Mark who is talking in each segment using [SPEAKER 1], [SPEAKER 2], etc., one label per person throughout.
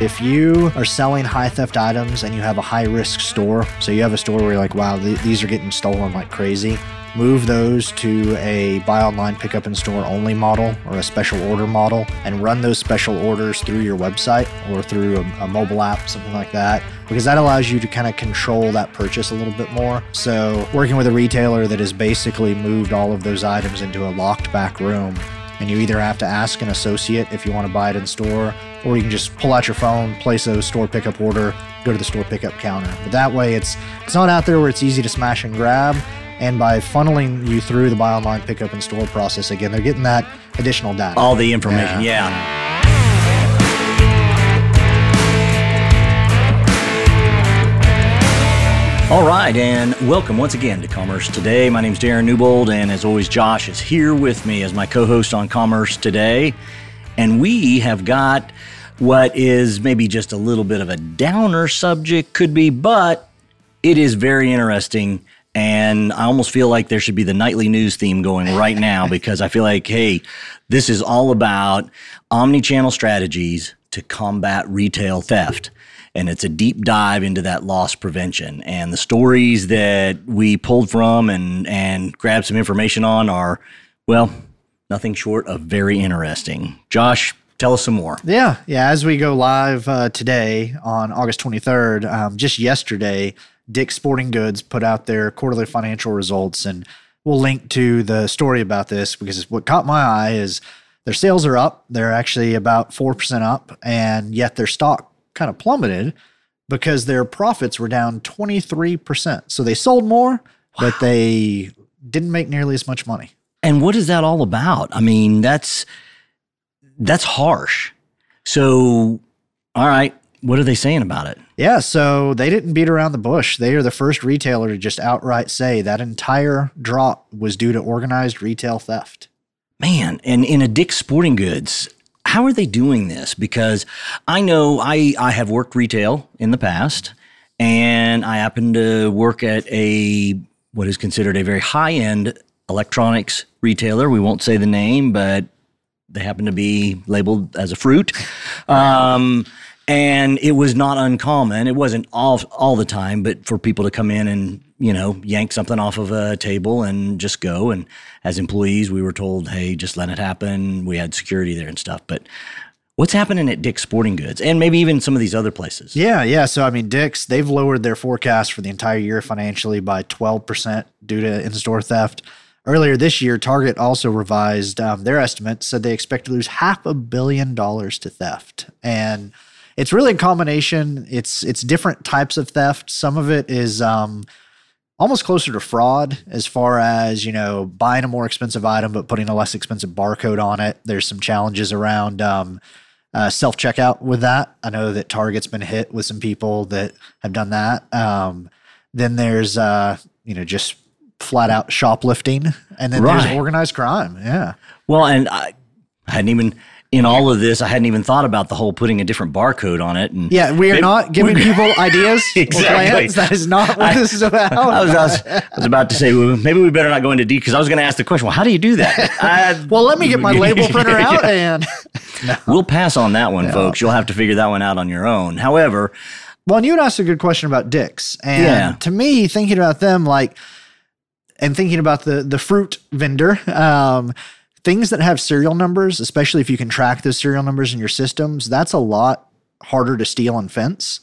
[SPEAKER 1] If you are selling high theft items and you have a high risk store, so you have a store where you're like, wow, th- these are getting stolen like crazy, move those to a buy online, pick up in store only model or a special order model and run those special orders through your website or through a, a mobile app, something like that, because that allows you to kind of control that purchase a little bit more. So, working with a retailer that has basically moved all of those items into a locked back room and you either have to ask an associate if you want to buy it in store or you can just pull out your phone place a store pickup order go to the store pickup counter but that way it's it's not out there where it's easy to smash and grab and by funneling you through the buy online pickup and store process again they're getting that additional data
[SPEAKER 2] all the information yeah. yeah. All right, and welcome once again to Commerce Today. My name is Darin Newbold, and as always, Josh is here with me as my co host on Commerce Today. And we have got what is maybe just a little bit of a downer subject, could be, but it is very interesting. And I almost feel like there should be the nightly news theme going right now because I feel like, hey, this is all about omni channel strategies to combat retail theft and it's a deep dive into that loss prevention. And the stories that we pulled from and and grabbed some information on are, well, nothing short of very interesting. Josh, tell us some more.
[SPEAKER 1] Yeah, yeah. As we go live uh, today on August 23rd, um, just yesterday, Dick's Sporting Goods put out their quarterly financial results, and we'll link to the story about this because what caught my eye is their sales are up. They're actually about 4% up, and yet their stock kind of plummeted because their profits were down 23%. So they sold more, wow. but they didn't make nearly as much money.
[SPEAKER 2] And what is that all about? I mean, that's that's harsh. So, all right, what are they saying about it?
[SPEAKER 1] Yeah, so they didn't beat around the bush. They are the first retailer to just outright say that entire drop was due to organized retail theft.
[SPEAKER 2] Man, and in a Dick's Sporting Goods, how are they doing this? Because I know I, I have worked retail in the past, and I happen to work at a what is considered a very high end electronics retailer. We won't say the name, but they happen to be labeled as a fruit. Um, and it was not uncommon. It wasn't all all the time, but for people to come in and you know yank something off of a table and just go. And as employees, we were told, "Hey, just let it happen." We had security there and stuff, but. What's happening at Dick's Sporting Goods and maybe even some of these other places?
[SPEAKER 1] Yeah, yeah. So, I mean, Dick's, they've lowered their forecast for the entire year financially by 12% due to in store theft. Earlier this year, Target also revised um, their estimate, said they expect to lose half a billion dollars to theft. And it's really a combination. It's it's different types of theft. Some of it is um, almost closer to fraud as far as you know buying a more expensive item but putting a less expensive barcode on it. There's some challenges around um, uh, self checkout with that. I know that Target's been hit with some people that have done that. Um, then there's uh, you know just flat out shoplifting, and then right. there's organized crime. Yeah.
[SPEAKER 2] Well, and I hadn't even in all of this, I hadn't even thought about the whole putting a different barcode on it. And
[SPEAKER 1] yeah, we are not giving people ideas exactly. plans. That is not what I, this is about.
[SPEAKER 2] I was, I was, I was about to say well, maybe we better not go into detail because I was going to ask the question. Well, how do you do that?
[SPEAKER 1] I, well, let me get my label printer out and
[SPEAKER 2] no. we'll pass on that one, no. folks. You'll have to figure that one out on your own. However,
[SPEAKER 1] well, and you had asked a good question about Dick's, and yeah. to me, thinking about them like and thinking about the the fruit vendor. Um, things that have serial numbers, especially if you can track those serial numbers in your systems, that's a lot harder to steal and fence.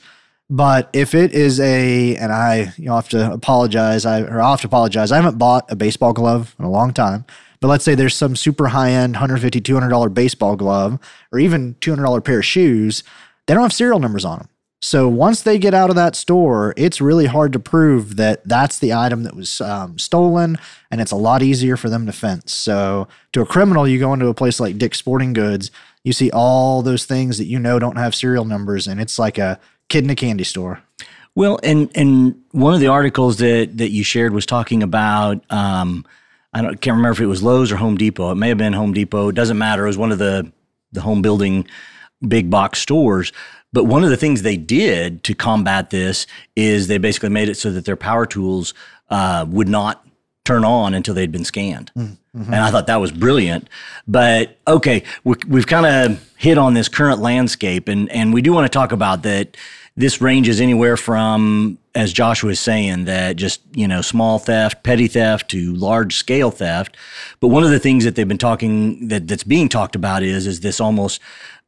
[SPEAKER 1] But if it is a, and I, you know, have to apologize, I, or i have to apologize, I haven't bought a baseball glove in a long time. But let's say there's some super high end $150, $200 baseball glove or even $200 pair of shoes, they don't have serial numbers on them. So once they get out of that store, it's really hard to prove that that's the item that was um, stolen, and it's a lot easier for them to fence. So to a criminal, you go into a place like Dick's Sporting Goods, you see all those things that you know don't have serial numbers, and it's like a kid in a candy store.
[SPEAKER 2] Well, and and one of the articles that that you shared was talking about. Um, I don't can't remember if it was Lowe's or Home Depot. It may have been Home Depot. It doesn't matter. It was one of the the home building big box stores but one of the things they did to combat this is they basically made it so that their power tools uh, would not turn on until they'd been scanned. Mm-hmm. And I thought that was brilliant. But okay, we have kind of hit on this current landscape, and, and we do want to talk about that. This ranges anywhere from, as Joshua is saying, that just, you know, small theft, petty theft to large scale theft. But one of the things that they've been talking, that, that's being talked about is, is this almost,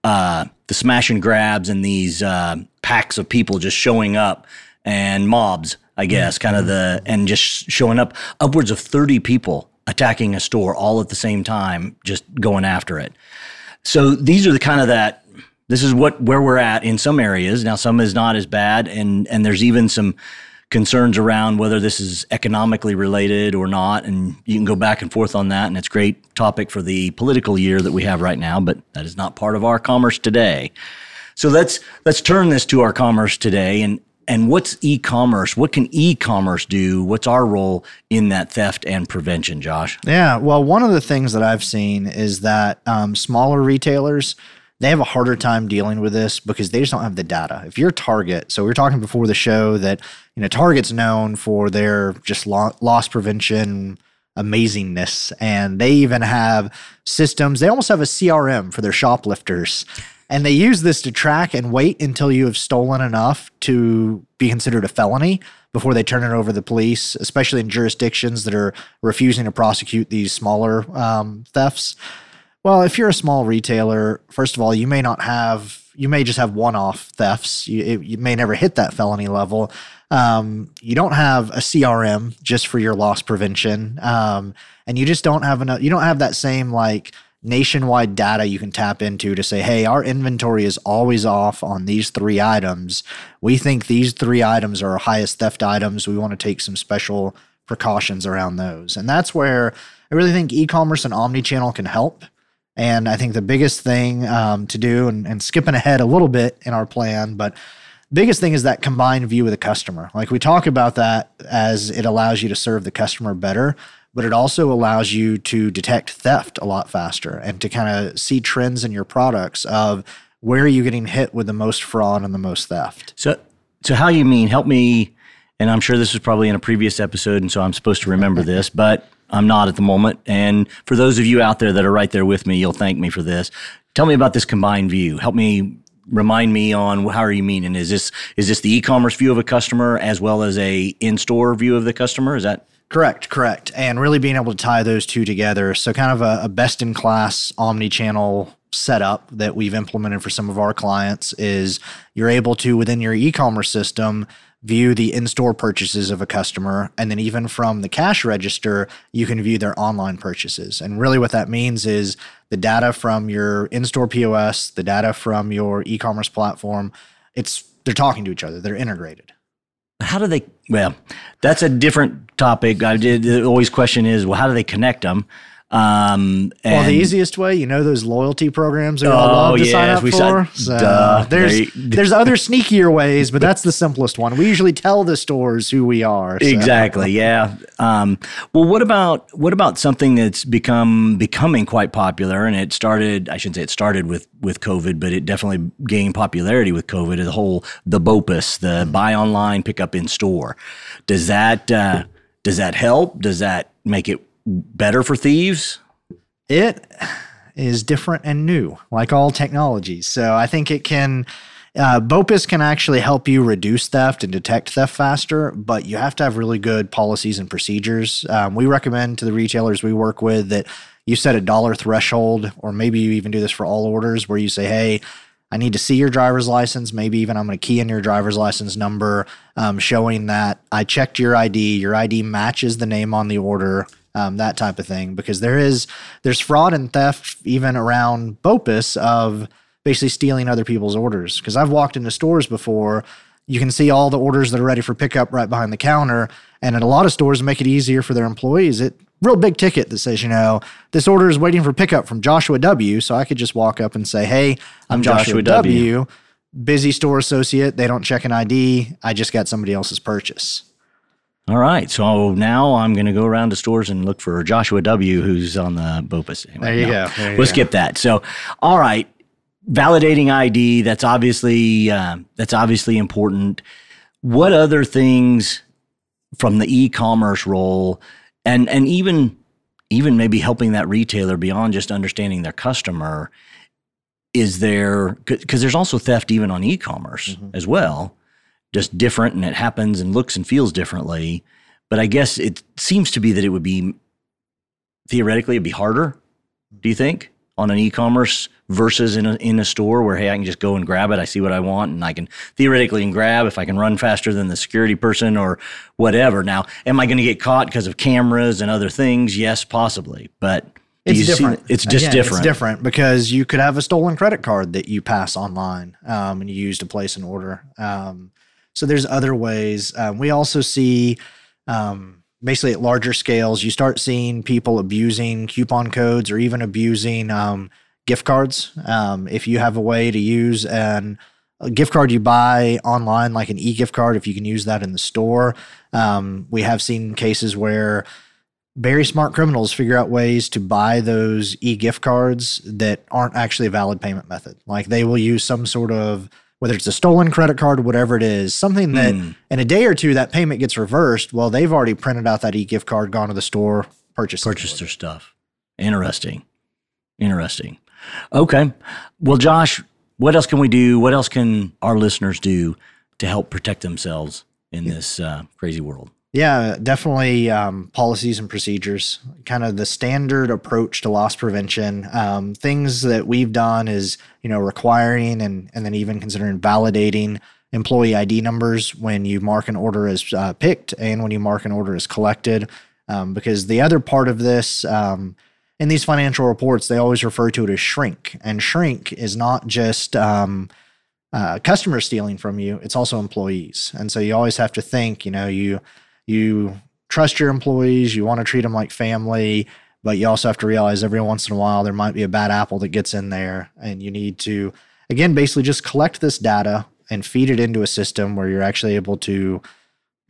[SPEAKER 2] uh, the smash and grabs and these uh, packs of people just showing up and mobs I guess, kind of the, and just showing up upwards of 30 people attacking a store all at the same time, just going after it. So these are the kind of that, this is what, where we're at in some areas. Now, some is not as bad. And, and there's even some concerns around whether this is economically related or not. And you can go back and forth on that. And it's a great topic for the political year that we have right now, but that is not part of our commerce today. So let's let's turn this to our commerce today and and what's e-commerce? What can e-commerce do? What's our role in that theft and prevention, Josh?
[SPEAKER 1] Yeah, well, one of the things that I've seen is that um, smaller retailers they have a harder time dealing with this because they just don't have the data. If you're Target, so we were talking before the show that you know Target's known for their just loss prevention amazingness, and they even have systems. They almost have a CRM for their shoplifters and they use this to track and wait until you have stolen enough to be considered a felony before they turn it over to the police, especially in jurisdictions that are refusing to prosecute these smaller um, thefts. Well, if you're a small retailer, first of all, you may not have, you may just have one off thefts. You, it, you may never hit that felony level. Um, you don't have a CRM just for your loss prevention. Um, and you just don't have enough, you don't have that same like, nationwide data you can tap into to say, hey, our inventory is always off on these three items. We think these three items are our highest theft items. We want to take some special precautions around those. And that's where I really think e commerce and omni channel can help. And I think the biggest thing um, to do, and, and skipping ahead a little bit in our plan, but biggest thing is that combined view of the customer. Like we talk about that as it allows you to serve the customer better but it also allows you to detect theft a lot faster and to kind of see trends in your products of where are you getting hit with the most fraud and the most theft.
[SPEAKER 2] So, so how you mean? Help me. And I'm sure this was probably in a previous episode, and so I'm supposed to remember this, but I'm not at the moment. And for those of you out there that are right there with me, you'll thank me for this. Tell me about this combined view. Help me remind me on how are you meaning? Is this is this the e-commerce view of a customer as well as a in-store view of the customer? Is that
[SPEAKER 1] Correct, correct. And really being able to tie those two together. So, kind of a, a best in class omni channel setup that we've implemented for some of our clients is you're able to, within your e commerce system, view the in store purchases of a customer. And then, even from the cash register, you can view their online purchases. And really, what that means is the data from your in store POS, the data from your e commerce platform, it's they're talking to each other, they're integrated
[SPEAKER 2] how do they well that's a different topic i did the always question is well how do they connect them
[SPEAKER 1] um, well, the easiest way, you know, those loyalty programs that oh, all love to sign up for. so duh, there's there's other sneakier ways, but that's the simplest one. We usually tell the stores who we are.
[SPEAKER 2] So. Exactly. Yeah. Um, well, what about what about something that's become becoming quite popular, and it started. I shouldn't say it started with with COVID, but it definitely gained popularity with COVID. The whole the BOPUS, the buy online, pick up in store. Does that uh, does that help? Does that make it better for thieves?
[SPEAKER 1] It is different and new, like all technologies. So I think it can. Uh, BOPUS can actually help you reduce theft and detect theft faster, but you have to have really good policies and procedures. Um, we recommend to the retailers we work with that you set a dollar threshold, or maybe you even do this for all orders where you say, hey, I need to see your driver's license. Maybe even I'm going to key in your driver's license number, um, showing that I checked your ID. Your ID matches the name on the order um, that type of thing. Because there is there's fraud and theft even around BOPUS of basically stealing other people's orders. Because I've walked into stores before, you can see all the orders that are ready for pickup right behind the counter, and in a lot of stores make it easier for their employees. It real big ticket that says, you know, this order is waiting for pickup from Joshua W. So I could just walk up and say, hey, I'm, I'm Joshua, Joshua w. w. Busy store associate. They don't check an ID. I just got somebody else's purchase.
[SPEAKER 2] All right. So now I'm going to go around to stores and look for Joshua W., who's on the BOPUS.
[SPEAKER 1] Anyway, there you no, go.
[SPEAKER 2] There you we'll go. skip that. So, all right. Validating ID. That's obviously uh, that's obviously important. What other things from the e-commerce role and and even even maybe helping that retailer beyond just understanding their customer is there because there's also theft even on e-commerce mm-hmm. as well just different and it happens and looks and feels differently but i guess it seems to be that it would be theoretically it'd be harder do you think on an e-commerce versus in a, in a store where hey i can just go and grab it i see what i want and i can theoretically and grab if i can run faster than the security person or whatever now am i going to get caught because of cameras and other things yes possibly but
[SPEAKER 1] it's different.
[SPEAKER 2] it's just Again, different.
[SPEAKER 1] It's different because you could have a stolen credit card that you pass online um, and you use to place an order. Um, so there's other ways. Um, we also see um, basically at larger scales, you start seeing people abusing coupon codes or even abusing um, gift cards. Um, if you have a way to use an a gift card you buy online, like an e-gift card, if you can use that in the store, um, we have seen cases where very smart criminals figure out ways to buy those e-gift cards that aren't actually a valid payment method. Like they will use some sort of whether it's a stolen credit card, whatever it is, something that mm. in a day or two that payment gets reversed. Well, they've already printed out that e-gift card, gone to the store, purchased
[SPEAKER 2] purchased their stuff. Interesting, interesting. Okay, well, Josh, what else can we do? What else can our listeners do to help protect themselves in this uh, crazy world?
[SPEAKER 1] Yeah, definitely um, policies and procedures, kind of the standard approach to loss prevention. Um, things that we've done is, you know, requiring and, and then even considering validating employee ID numbers when you mark an order as uh, picked and when you mark an order as collected. Um, because the other part of this, um, in these financial reports, they always refer to it as shrink. And shrink is not just um, uh, customers stealing from you, it's also employees. And so you always have to think, you know, you you trust your employees, you want to treat them like family, but you also have to realize every once in a while there might be a bad apple that gets in there and you need to again basically just collect this data and feed it into a system where you're actually able to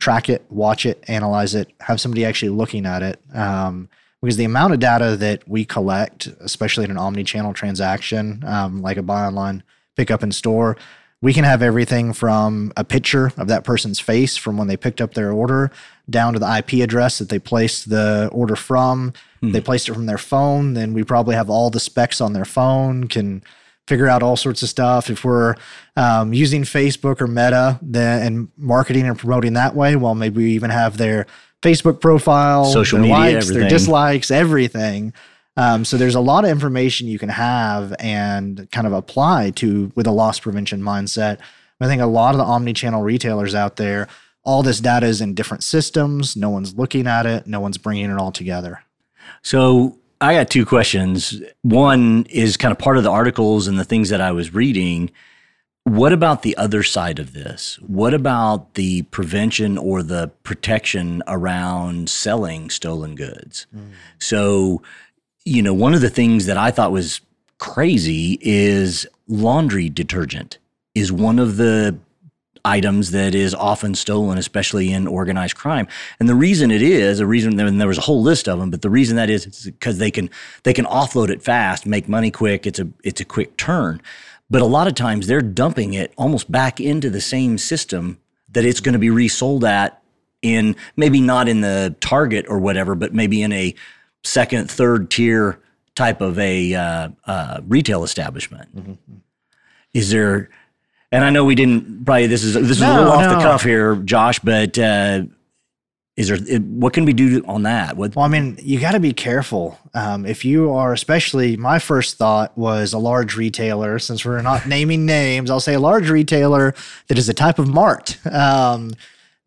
[SPEAKER 1] track it, watch it, analyze it, have somebody actually looking at it. Um, because the amount of data that we collect, especially in an omni-channel transaction, um, like a buy online, pick up in store, we can have everything from a picture of that person's face from when they picked up their order down to the IP address that they placed the order from. Mm. They placed it from their phone, then we probably have all the specs on their phone, can figure out all sorts of stuff. If we're um, using Facebook or Meta then, and marketing and promoting that way, well, maybe we even have their Facebook profile,
[SPEAKER 2] social media,
[SPEAKER 1] likes,
[SPEAKER 2] everything.
[SPEAKER 1] their dislikes, everything. Um, so there's a lot of information you can have and kind of apply to with a loss prevention mindset. I think a lot of the omni-channel retailers out there, all this data is in different systems. No one's looking at it. No one's bringing it all together.
[SPEAKER 2] So I got two questions. One is kind of part of the articles and the things that I was reading. What about the other side of this? What about the prevention or the protection around selling stolen goods? Mm. So you know, one of the things that I thought was crazy is laundry detergent is one of the items that is often stolen, especially in organized crime. And the reason it is, a reason, and there was a whole list of them, but the reason that is because they can they can offload it fast, make money quick. It's a it's a quick turn. But a lot of times they're dumping it almost back into the same system that it's going to be resold at in maybe not in the Target or whatever, but maybe in a second, third tier type of a uh, uh, retail establishment. Mm-hmm. Is there? And I know we didn't probably this is this is no, a little off no. the cuff here, Josh, but uh, is there what can we do on that? What?
[SPEAKER 1] Well, I mean, you got to be careful. Um, if you are, especially, my first thought was a large retailer. Since we're not naming names, I'll say a large retailer that is a type of mart. Um,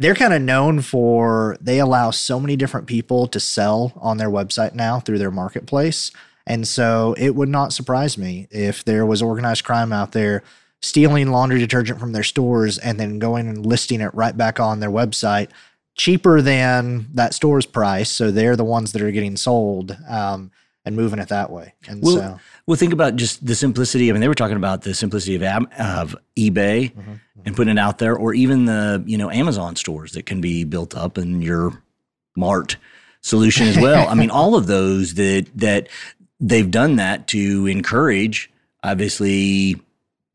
[SPEAKER 1] they're kind of known for they allow so many different people to sell on their website now through their marketplace. And so it would not surprise me if there was organized crime out there stealing laundry detergent from their stores and then going and listing it right back on their website cheaper than that store's price. So they're the ones that are getting sold um, and moving it that way. And
[SPEAKER 2] well,
[SPEAKER 1] so
[SPEAKER 2] well, think about just the simplicity. I mean, they were talking about the simplicity of of eBay mm-hmm. And putting it out there, or even the you know Amazon stores that can be built up in your Mart solution as well. I mean, all of those that that they've done that to encourage, obviously,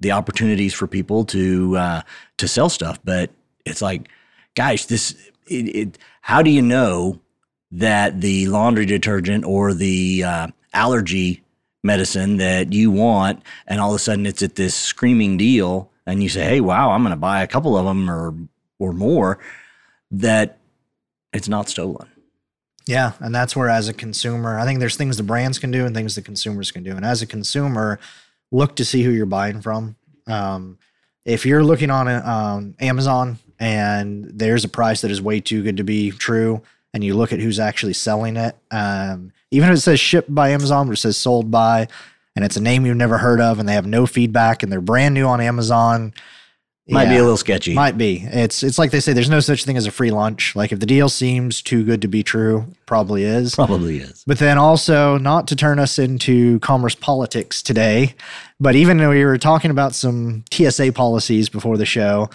[SPEAKER 2] the opportunities for people to uh, to sell stuff. But it's like, guys, this it, it, how do you know that the laundry detergent or the uh, allergy medicine that you want, and all of a sudden it's at this screaming deal, and you say, "Hey, wow, I'm going to buy a couple of them or or more," that it's not stolen.
[SPEAKER 1] Yeah, and that's where, as a consumer, I think there's things the brands can do and things the consumers can do. And as a consumer, look to see who you're buying from. Um, if you're looking on um, Amazon and there's a price that is way too good to be true, and you look at who's actually selling it, um, even if it says shipped by Amazon, or it says sold by, and it's a name you've never heard of, and they have no feedback, and they're brand new on Amazon,
[SPEAKER 2] might yeah, be a little sketchy.
[SPEAKER 1] Might be. It's it's like they say there's no such thing as a free lunch. Like if the deal seems too good to be true, probably is.
[SPEAKER 2] Probably is.
[SPEAKER 1] But then also not to turn us into commerce politics today, but even though we were talking about some TSA policies before the show,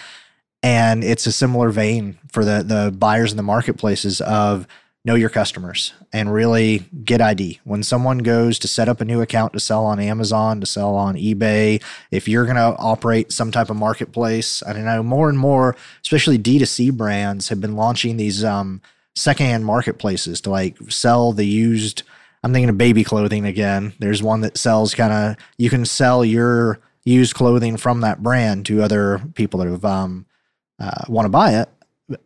[SPEAKER 1] and it's a similar vein for the the buyers in the marketplaces of know your customers and really get ID. When someone goes to set up a new account to sell on Amazon, to sell on eBay, if you're going to operate some type of marketplace, I don't know, more and more, especially D2C brands have been launching these um, secondhand marketplaces to like sell the used. I'm thinking of baby clothing again. There's one that sells kind of, you can sell your used clothing from that brand to other people that have um, uh, want to buy it.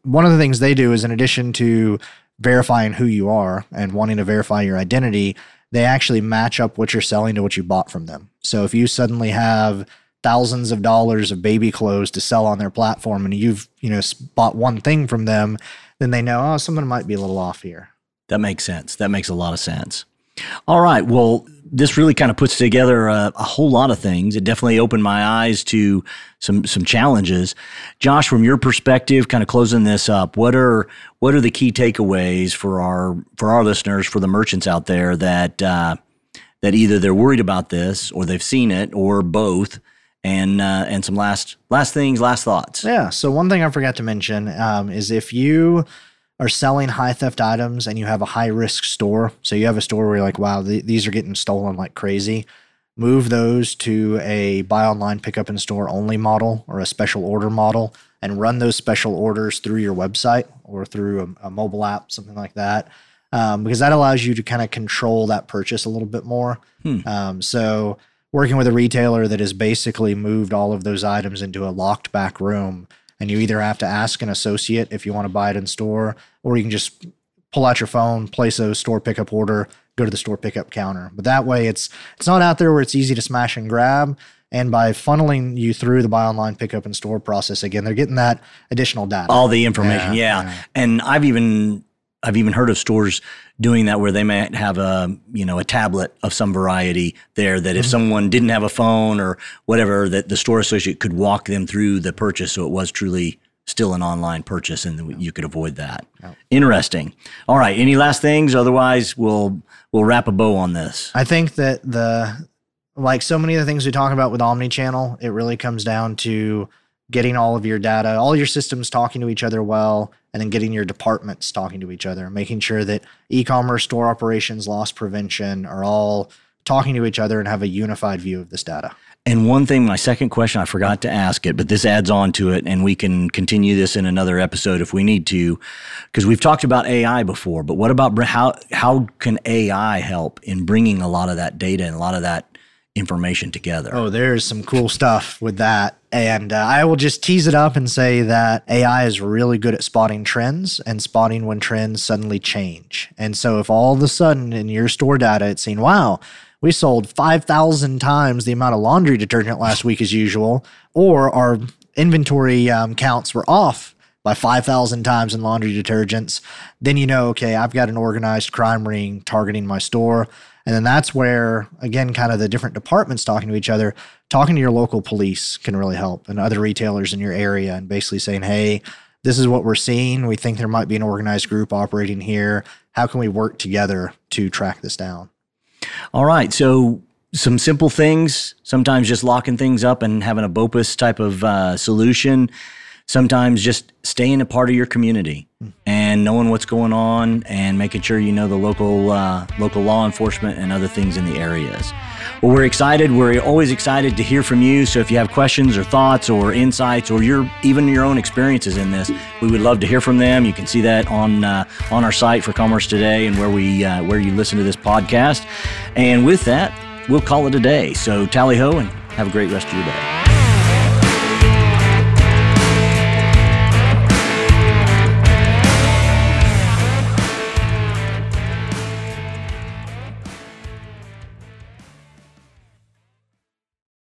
[SPEAKER 1] One of the things they do is, in addition to verifying who you are and wanting to verify your identity, they actually match up what you're selling to what you bought from them. So if you suddenly have thousands of dollars of baby clothes to sell on their platform and you've, you know, bought one thing from them, then they know, oh, someone might be a little off here.
[SPEAKER 2] That makes sense. That makes a lot of sense. All right. Well, this really kind of puts together a, a, whole lot of things. It definitely opened my eyes to some some challenges. Josh, from your perspective, kind of closing this up, what are what are the key takeaways for our for our listeners, for the merchants out there that uh, that either they're worried about this or they've seen it or both, and uh, and some last last things, last thoughts.
[SPEAKER 1] Yeah. So one thing I forgot to mention um, is if you are selling high theft items and you have a high risk store, so you have a store where you're like, wow, th- these are getting stolen like crazy, move those to a buy online, pick up in store only model or a special order model and run those special orders through your website or through a, a mobile app, something like that. Um, because that allows you to kind of control that purchase a little bit more. Hmm. Um, so, working with a retailer that has basically moved all of those items into a locked back room and you either have to ask an associate if you want to buy it in store, or you can just pull out your phone, place a store pickup order, go to the store pickup counter. But that way, it's it's not out there where it's easy to smash and grab. And by funneling you through the buy online, pickup and store process again, they're getting that additional data,
[SPEAKER 2] all the information. Yeah, yeah. yeah. and I've even I've even heard of stores doing that where they might have a you know a tablet of some variety there that if mm-hmm. someone didn't have a phone or whatever that the store associate could walk them through the purchase so it was truly still an online purchase and you could avoid that. Interesting. All right, any last things otherwise we'll we'll wrap a bow on this.
[SPEAKER 1] I think that the like so many of the things we talk about with omni-channel, it really comes down to getting all of your data, all your systems talking to each other well, and then getting your departments talking to each other, making sure that e-commerce, store operations, loss prevention are all talking to each other and have a unified view of this data.
[SPEAKER 2] And one thing, my second question, I forgot to ask it, but this adds on to it, and we can continue this in another episode if we need to, because we've talked about AI before. But what about how how can AI help in bringing a lot of that data and a lot of that information together.
[SPEAKER 1] Oh, there's some cool stuff with that. And uh, I will just tease it up and say that AI is really good at spotting trends and spotting when trends suddenly change. And so if all of a sudden in your store data it's saying, wow, we sold 5,000 times the amount of laundry detergent last week as usual, or our inventory um, counts were off by 5,000 times in laundry detergents, then you know, okay, I've got an organized crime ring targeting my store. And then that's where, again, kind of the different departments talking to each other, talking to your local police can really help and other retailers in your area and basically saying, hey, this is what we're seeing. We think there might be an organized group operating here. How can we work together to track this down?
[SPEAKER 2] All right. So, some simple things, sometimes just locking things up and having a BOPUS type of uh, solution sometimes just staying a part of your community and knowing what's going on and making sure you know the local uh, local law enforcement and other things in the areas. Well, we're excited. We're always excited to hear from you. So if you have questions or thoughts or insights or your even your own experiences in this, we would love to hear from them. You can see that on uh, on our site for Commerce Today and where we uh, where you listen to this podcast. And with that, we'll call it a day. So tally ho and have a great rest of your day.